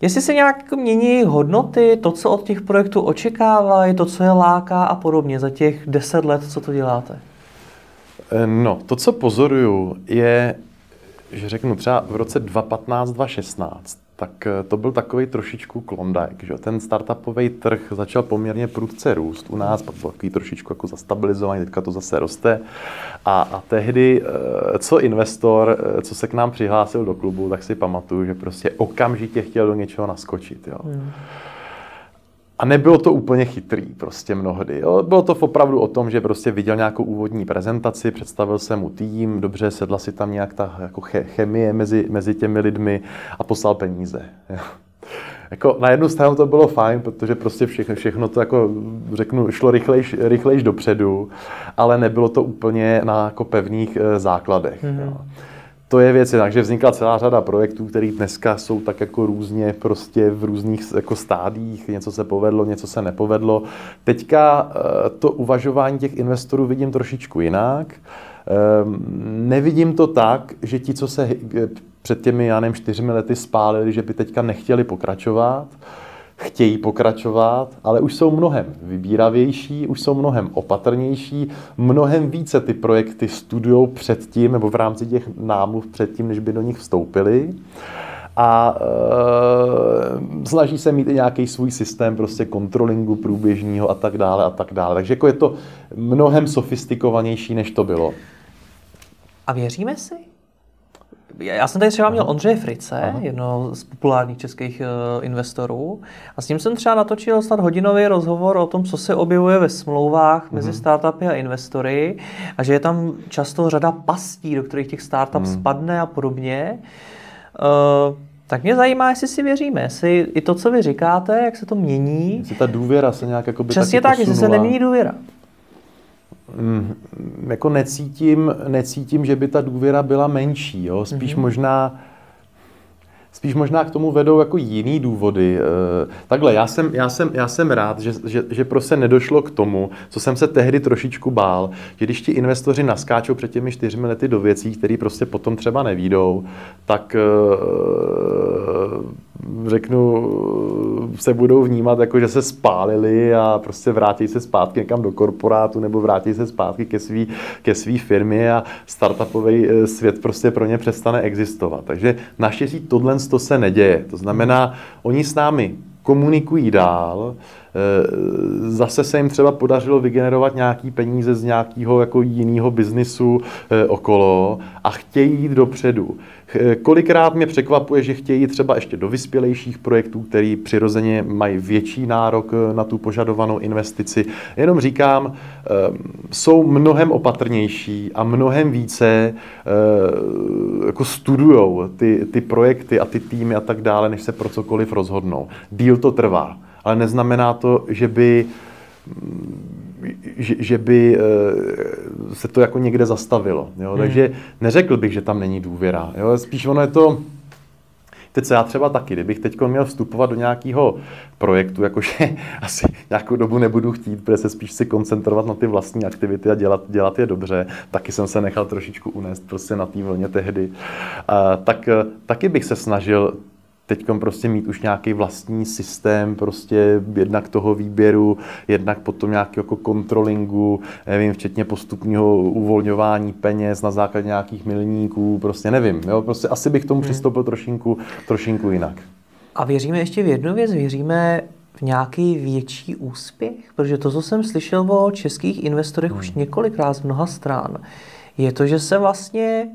Jestli se nějak mění hodnoty, to, co od těch projektů očekávají, to, co je láká a podobně za těch deset let, co to děláte?
Eh, no, to, co pozoruju, je, že řeknu třeba v roce 2015-2016, tak eh, to byl takový trošičku klondike. Že? Ten startupový trh začal poměrně prudce růst u nás, pak byl takový trošičku jako zastabilizovaný, teďka to zase roste. A, a tehdy, eh, co investor, eh, co se k nám přihlásil do klubu, tak si pamatuju, že prostě okamžitě chtěl do něčeho naskočit. Jo? Hmm. A nebylo to úplně chytrý prostě mnohdy. Jo. Bylo to opravdu o tom, že prostě viděl nějakou úvodní prezentaci, představil se mu tým, dobře, sedla si tam nějak ta jako chemie mezi, mezi těmi lidmi a poslal peníze. Jo. Jako na jednu stranu to bylo fajn, protože prostě všechno, všechno to jako řeknu, šlo rychlejš, rychlejš dopředu, ale nebylo to úplně na jako pevných e, základech. Mm-hmm. Jo to je věc, takže vznikla celá řada projektů, které dneska jsou tak jako různě prostě v různých jako stádích, něco se povedlo, něco se nepovedlo. Teďka eh, to uvažování těch investorů vidím trošičku jinak. Ehm, nevidím to tak, že ti, co se před těmi, já nevím, čtyřmi lety spálili, že by teďka nechtěli pokračovat chtějí pokračovat, ale už jsou mnohem vybíravější, už jsou mnohem opatrnější, mnohem více ty projekty studují předtím nebo v rámci těch námluv předtím, než by do nich vstoupili a e, snaží se mít i nějaký svůj systém prostě kontrolingu průběžního a tak dále a tak dále. Takže jako je to mnohem sofistikovanější, než to bylo.
A věříme si? Já jsem tady třeba měl Ondřeje Frice, Aha. jedno z populárních českých uh, investorů, a s ním jsem třeba natočil snad hodinový rozhovor o tom, co se objevuje ve smlouvách uh-huh. mezi startupy a investory a že je tam často řada pastí, do kterých těch startup uh-huh. spadne a podobně. Uh, tak mě zajímá, jestli si věříme, jestli i to, co vy říkáte, jak se to mění.
Jestli ta důvěra se nějak jako by
Přesně tak, jestli se nemění důvěra.
Mm, jako necítím, necítím, že by ta důvěra byla menší. Jo? Spíš mm-hmm. možná Spíš možná k tomu vedou jako jiný důvody. Eh, takhle, já jsem, já jsem, já jsem rád, že, že, že prostě nedošlo k tomu, co jsem se tehdy trošičku bál, že když ti investoři naskáčou před těmi čtyřmi lety do věcí, které prostě potom třeba nevídou, tak eh, řeknu, se budou vnímat jako, že se spálili a prostě vrátí se zpátky někam do korporátu nebo vrátí se zpátky ke své ke svý firmě a startupový eh, svět prostě pro ně přestane existovat. Takže naštěstí tohle to se neděje. To znamená, oni s námi komunikují dál, Eh, zase se jim třeba podařilo vygenerovat nějaký peníze z nějakého jako jiného biznisu eh, okolo a chtějí jít dopředu. Eh, kolikrát mě překvapuje, že chtějí třeba ještě do vyspělejších projektů, který přirozeně mají větší nárok na tu požadovanou investici. Jenom říkám, jsou mnohem opatrnější a mnohem více jako studujou ty, ty projekty a ty týmy a tak dále, než se pro cokoliv rozhodnou. Díl to trvá ale neznamená to, že by že, že by eh, se to jako někde zastavilo. Jo? Hmm. Takže neřekl bych, že tam není důvěra. Jo? Spíš ono je to, Teď se já třeba taky, kdybych teď měl vstupovat do nějakého projektu, jakože (laughs) asi nějakou dobu nebudu chtít, protože se spíš si koncentrovat na ty vlastní aktivity a dělat, dělat je dobře, taky jsem se nechal trošičku unést prostě na té vlně tehdy, a, tak eh, taky bych se snažil teď prostě mít už nějaký vlastní systém, prostě jednak toho výběru, jednak potom nějakého jako kontrolingu, nevím, včetně postupního uvolňování peněz na základě nějakých milníků, prostě nevím, jo, prostě asi bych tomu hmm. přistoupil trošinku, trošinku jinak.
A věříme ještě v jednu věc, věříme v nějaký větší úspěch, protože to, co jsem slyšel o českých investorech hmm. už několikrát z mnoha stran, je to, že se vlastně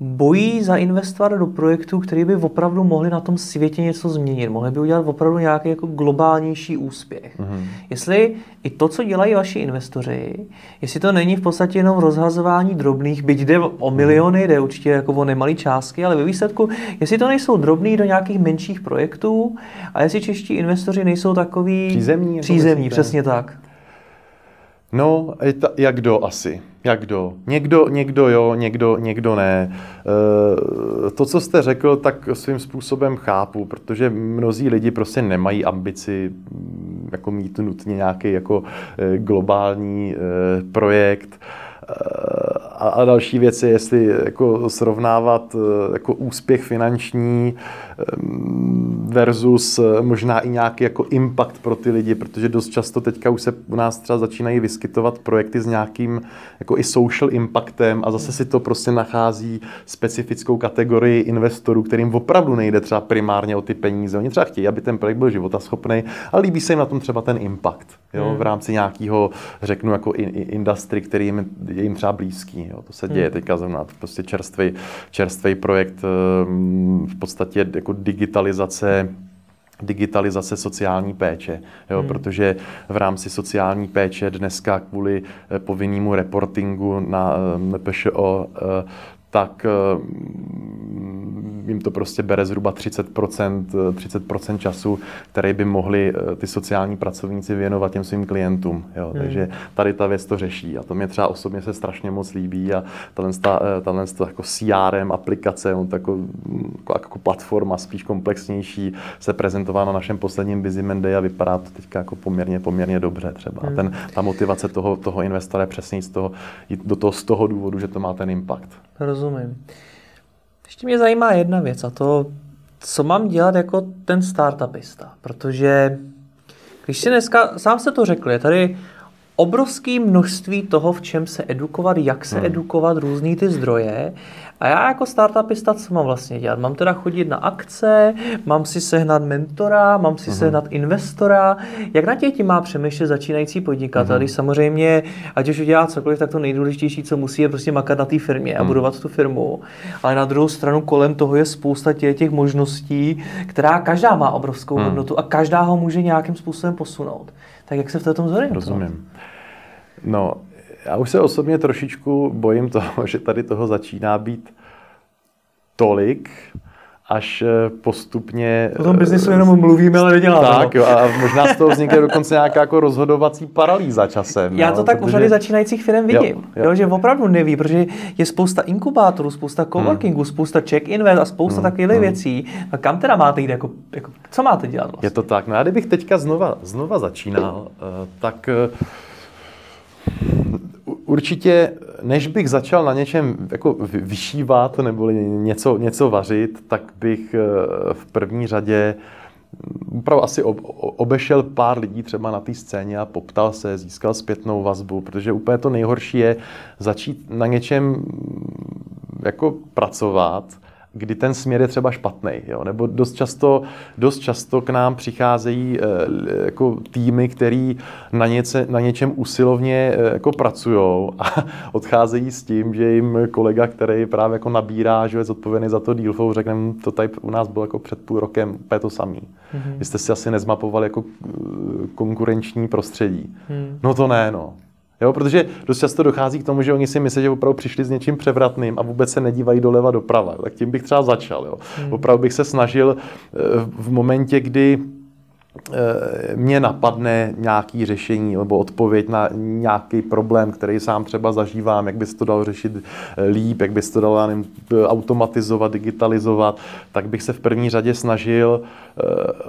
bojí zainvestovat do projektů, které by opravdu mohli na tom světě něco změnit. Mohli by udělat opravdu nějaký jako globálnější úspěch. Mm-hmm. Jestli i to, co dělají vaši investoři, jestli to není v podstatě jenom rozhazování drobných, byť jde o miliony, jde určitě jako o nemalé částky, ale ve výsledku, jestli to nejsou drobný do nějakých menších projektů a jestli čeští investoři nejsou takový
přízemní,
přízemní přesně tak.
No, jak kdo asi? Jak kdo? Někdo, někdo jo, někdo, někdo ne. E, to, co jste řekl, tak svým způsobem chápu, protože mnozí lidi prostě nemají ambici mm, jako mít nutně nějaký jako e, globální e, projekt. A, a další věci, jestli jako srovnávat jako úspěch finanční versus eh, možná i nějaký jako impact pro ty lidi, protože dost často teďka už se u nás třeba začínají vyskytovat projekty s nějakým jako i social impactem a zase si to prostě nachází specifickou kategorii investorů, kterým opravdu nejde třeba primárně o ty peníze. Oni třeba chtějí, aby ten projekt byl životaschopný, ale líbí se jim na tom třeba ten impact jo, hmm. v rámci nějakého, řeknu, jako industry, který jim, je jim třeba blízký. Jo. To se děje hmm. teďka zrovna, prostě čerstvý, čerstvý projekt ehm, v podstatě jako digitalizace digitalizace sociální péče, jo, hmm. protože v rámci sociální péče dneska kvůli eh, povinnému reportingu na eh, MPŠO eh, tak jim to prostě bere zhruba 30%, 30% času, který by mohli eh, ty sociální pracovníci věnovat těm svým klientům. Jo. Hmm. Takže tady ta věc to řeší a to mě třeba osobně se strašně moc líbí a tahle eh, jako CRM aplikace, on jako, jako, jako, platforma spíš komplexnější, se prezentovala na našem posledním Busy Monday a vypadá to teď jako poměrně, poměrně dobře třeba. Hmm. A ten, ta motivace toho, toho investora je přesně z toho, do toho, z toho důvodu, že to má ten impact.
Rozumím. Ještě mě zajímá jedna věc a to, co mám dělat jako ten startupista, protože když si dneska, sám se to řekl, je tady obrovské množství toho, v čem se edukovat, jak se hmm. edukovat, různý ty zdroje a já jako startupista, co mám vlastně dělat? Mám teda chodit na akce, mám si sehnat mentora, mám si uh-huh. sehnat investora. Jak na těch tím má přemýšlet začínající podnikatel? Uh-huh. Když samozřejmě, ať už udělá cokoliv, tak to nejdůležitější, co musí, je prostě makat na té firmě uh-huh. a mhm. budovat tu firmu. Ale na druhou stranu kolem toho je spousta těch, těch možností, která každá má obrovskou uh-huh. hodnotu a každá ho může nějakým způsobem posunout. Tak jak se v tom zorientovat?
Rozumím. No, já už se osobně trošičku bojím toho, (laughs) že tady toho začíná být tolik, až eh, postupně...
O tom biznisu jenom mluvíme, ale neděláme.
Tak, jo, a možná z toho vznikne dokonce nějaká jako rozhodovací paralýza časem.
Já to jo, tak protože... u řady začínajících firm vidím, jo, jo. Jo, že opravdu neví, protože je spousta inkubátorů, spousta coworkingů, hmm. spousta check invest a spousta hmm. takových hmm. věcí. A kam teda máte jít? Jako, jako, co máte dělat vlastně?
Je to tak. No a kdybych teďka znova, znova začínal, eh, tak eh, určitě, než bych začal na něčem jako vyšívat nebo něco, něco vařit, tak bych eh, v první řadě opravdu asi obešel pár lidí třeba na té scéně a poptal se, získal zpětnou vazbu, protože úplně to nejhorší je začít na něčem jako pracovat kdy ten směr je třeba špatný. Jo? Nebo dost často, dost často k nám přicházejí e, jako týmy, který na, něce, na něčem usilovně e, jako pracují (laughs) a odcházejí s tím, že jim kolega, který právě jako nabírá, že je zodpovědný za to deal flow, řekne, hm, to tady u nás bylo jako před půl rokem úplně to samý. Mm-hmm. Vy jste si asi nezmapovali jako konkurenční prostředí. Mm. No to ne, no. Jo, protože dost často dochází k tomu, že oni si myslí, že opravdu přišli s něčím převratným a vůbec se nedívají doleva doprava. Tak tím bych třeba začal. Jo. Hmm. Opravdu bych se snažil eh, v momentě, kdy mě napadne nějaký řešení nebo odpověď na nějaký problém, který sám třeba zažívám, jak by se to dalo řešit eh, líp, jak by se to dalo nevím, automatizovat, digitalizovat, tak bych se v první řadě snažil eh,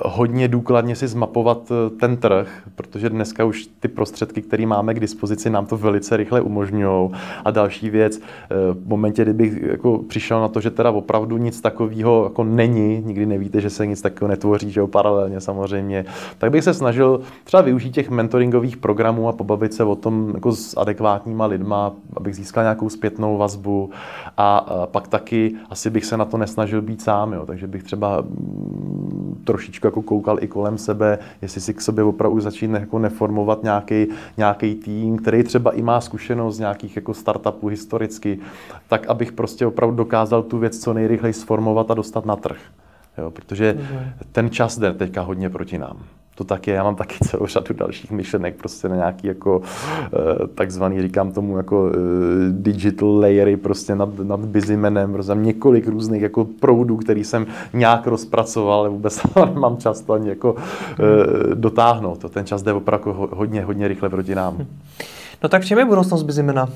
hodně důkladně si zmapovat ten trh, protože dneska už ty prostředky, které máme k dispozici, nám to velice rychle umožňují. A další věc, v momentě, kdybych jako přišel na to, že teda opravdu nic takového jako není, nikdy nevíte, že se nic takového netvoří, že jo, paralelně samozřejmě, podobně, tak bych se snažil třeba využít těch mentoringových programů a pobavit se o tom jako s adekvátníma lidma, abych získal nějakou zpětnou vazbu a pak taky asi bych se na to nesnažil být sám, jo. takže bych třeba mm, trošičku jako koukal i kolem sebe, jestli si k sobě opravdu začít jako neformovat nějaký, nějaký tým, který třeba i má zkušenost z nějakých jako startupů historicky, tak abych prostě opravdu dokázal tu věc co nejrychleji sformovat a dostat na trh. Jo, protože ten čas jde teďka hodně proti nám. To tak je, já mám taky celou řadu dalších myšlenek, prostě na nějaký jako eh, takzvaný, říkám tomu jako eh, digital layery prostě nad, nad busymanem, prostě několik různých jako proudů, který jsem nějak rozpracoval, ale vůbec (laughs) nemám čas to ani jako mm. dotáhnout. To ten čas jde opravdu hodně, hodně rychle proti nám.
No tak čem je budoucnost Bizimena?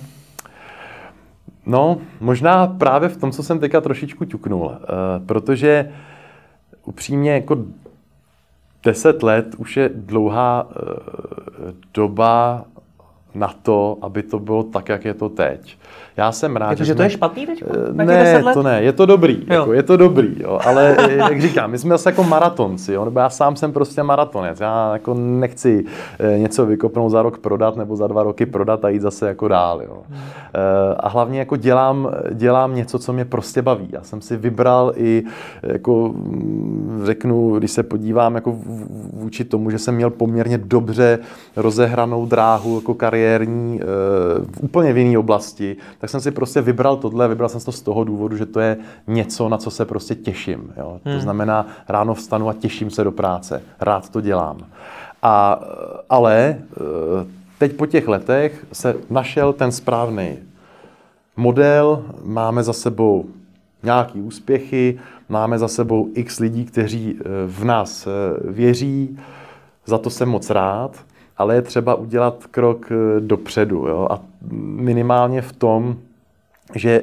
No, možná právě v tom, co jsem teďka trošičku ťuknul, protože upřímně jako deset let už je dlouhá uh, doba na to, aby to bylo tak, jak je to teď. Já jsem rád,
že, že jsme... to je špatný teď?
Eh, ne, to ne, je to dobrý, jako, je to dobrý, jo, ale jak říkám, my jsme zase jako maratonci, jo, nebo já sám jsem prostě maratonec, já jako nechci eh, něco vykopnout za rok prodat nebo za dva roky prodat a jít zase jako dál, jo. Eh, a hlavně jako dělám, dělám něco, co mě prostě baví. Já jsem si vybral i, jako mm, řeknu, když se podívám jako vůči tomu, že jsem měl poměrně dobře rozehranou dráhu jako kariérní v úplně v jiné oblasti, tak jsem si prostě vybral tohle, vybral jsem to z toho důvodu, že to je něco, na co se prostě těším. Jo? Hmm. To znamená, ráno vstanu a těším se do práce, rád to dělám. A, ale eh, teď po těch letech se našel ten správný model, máme za sebou nějaký úspěchy, máme za sebou x lidí, kteří eh, v nás eh, věří, za to jsem moc rád ale je třeba udělat krok eh, dopředu. Jo? A minimálně v tom, že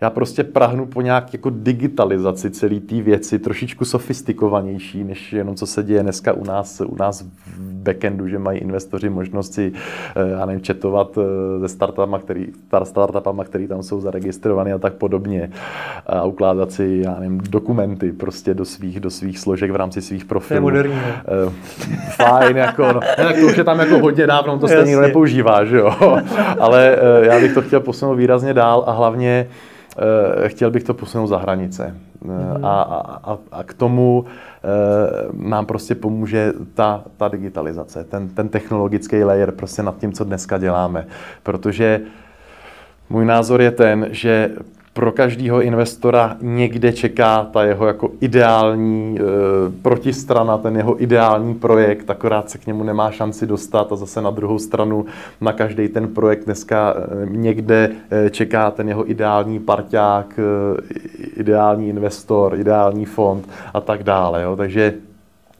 já prostě prahnu po nějaké jako digitalizaci celé té věci, trošičku sofistikovanější, než jenom co se děje dneska u nás, u nás v backendu, že mají investoři možnost si, eh, já nevím, četovat eh, se startupama, který, startupama, který tam jsou zaregistrované a tak podobně a ukládat si, já nevím, dokumenty prostě do svých, do svých složek v rámci svých profilů.
To je moderní.
Uh, fajn, jako, no, tak to už je tam jako hodně dávno, to stejně nikdo nepoužívá, že jo. (laughs) Ale já bych to chtěl posunout výrazně dál a hlavně Eh, chtěl bych to posunout za hranice. Mm. A, a, a k tomu e, nám prostě pomůže ta, ta digitalizace, ten, ten technologický layer prostě nad tím, co dneska děláme. Protože můj názor je ten, že pro každého investora někde čeká ta jeho jako ideální e, protistrana, ten jeho ideální projekt, akorát se k němu nemá šanci dostat a zase na druhou stranu na každý ten projekt dneska e, někde e, čeká ten jeho ideální parťák, e, ideální investor, ideální fond a tak dále. Jo. Takže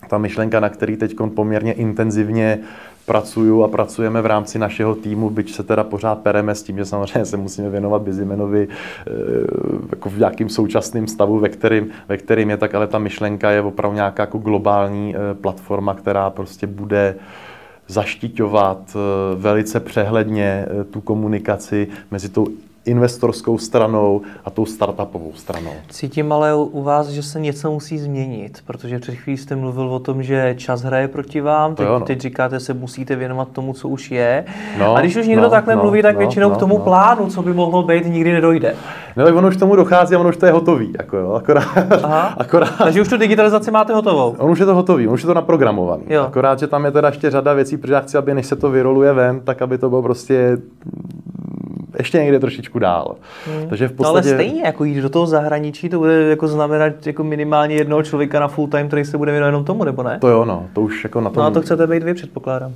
ta myšlenka, na který teď poměrně intenzivně pracuju a pracujeme v rámci našeho týmu, byť se teda pořád pereme s tím, že samozřejmě se musíme věnovat Bizimenovi eh, jako v nějakým současným stavu, ve kterým, ve kterým je, tak ale ta myšlenka je opravdu nějaká jako globální eh, platforma, která prostě bude zaštiťovat eh, velice přehledně tu komunikaci mezi tou investorskou stranou a tou startupovou stranou.
Cítím ale u vás, že se něco musí změnit, protože před chvílí jste mluvil o tom, že čas hraje proti vám, teď,
no.
teď říkáte, se musíte věnovat tomu, co už je.
No,
a když už někdo
no,
takhle
no,
mluví, tak
no,
většinou
no,
k tomu
no.
plánu, co by mohlo být, nikdy nedojde.
No tak ono už k tomu dochází a ono už to je hotový, jako jo, akorát,
Aha. (laughs)
akorát
Takže už tu digitalizaci máte hotovou.
On už je to hotový, on už je to naprogramovaný.
Jo.
Akorát, že tam je teda ještě řada věcí, protože já chci, aby než se to vyroluje ven, tak aby to bylo prostě ještě někde trošičku dál. Hmm. Takže v
No ale
podstatě...
stejně, jako jít do toho zahraničí, to bude jako znamenat jako minimálně jednoho člověka na full time, který se bude věnovat jenom tomu, nebo ne?
To jo, no, to už jako na tom...
No a to chcete být vy, předpokládám.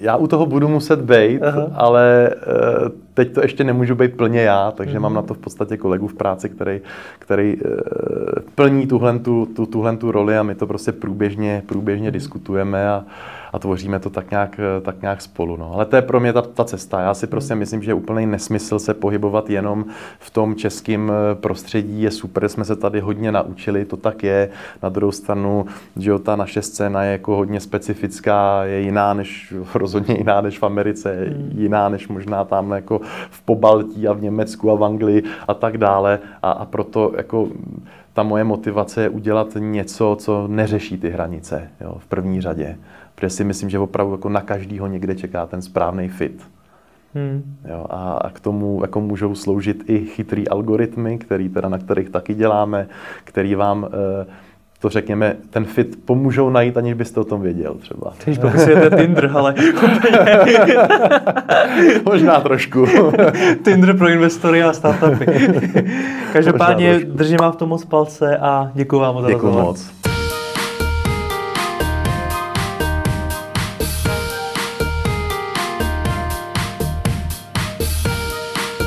Já u toho budu muset být,
Aha.
ale eh, teď to ještě nemůžu být plně já, takže
Mhm.
mám na to v podstatě kolegu v práci, který, který eh, plní tuhle, tu, tu, tuhle tu roli a my to prostě průběžně,
Mhm.
průběžně diskutujeme a, a tvoříme to tak nějak, eh, tak nějak spolu. No. Ale to je pro mě ta, ta cesta. Já si prostě myslím, že je úplný nesmysl se pohybovat jenom v tom českém eh, prostředí. Je super, jsme se tady hodně naučili, to tak je. Na druhou stranu, že jo, ta naše scéna je jako hodně specifická, je jiná než, (laughs) rozhodně jiná než v Americe, je jiná než možná tam jako v Pobaltí a v Německu a v Anglii a tak dále. A, a proto jako ta moje motivace je udělat něco, co neřeší ty hranice jo, v první řadě. Protože si myslím, že opravdu jako na každýho někde čeká ten správný fit.
Hmm.
Jo, a, a k tomu jako můžou sloužit i chytrý algoritmy, který teda, na kterých taky děláme, který vám eh, to řekněme, ten fit pomůžou najít, aniž byste o tom věděl třeba.
Když popisujete Tinder, ale (laughs)
Možná trošku. (laughs)
Tinder pro investory a startupy. (laughs) Každopádně držím vám v tom moc palce a děkuji vám moc za
Děkuji
rozhovor.
moc.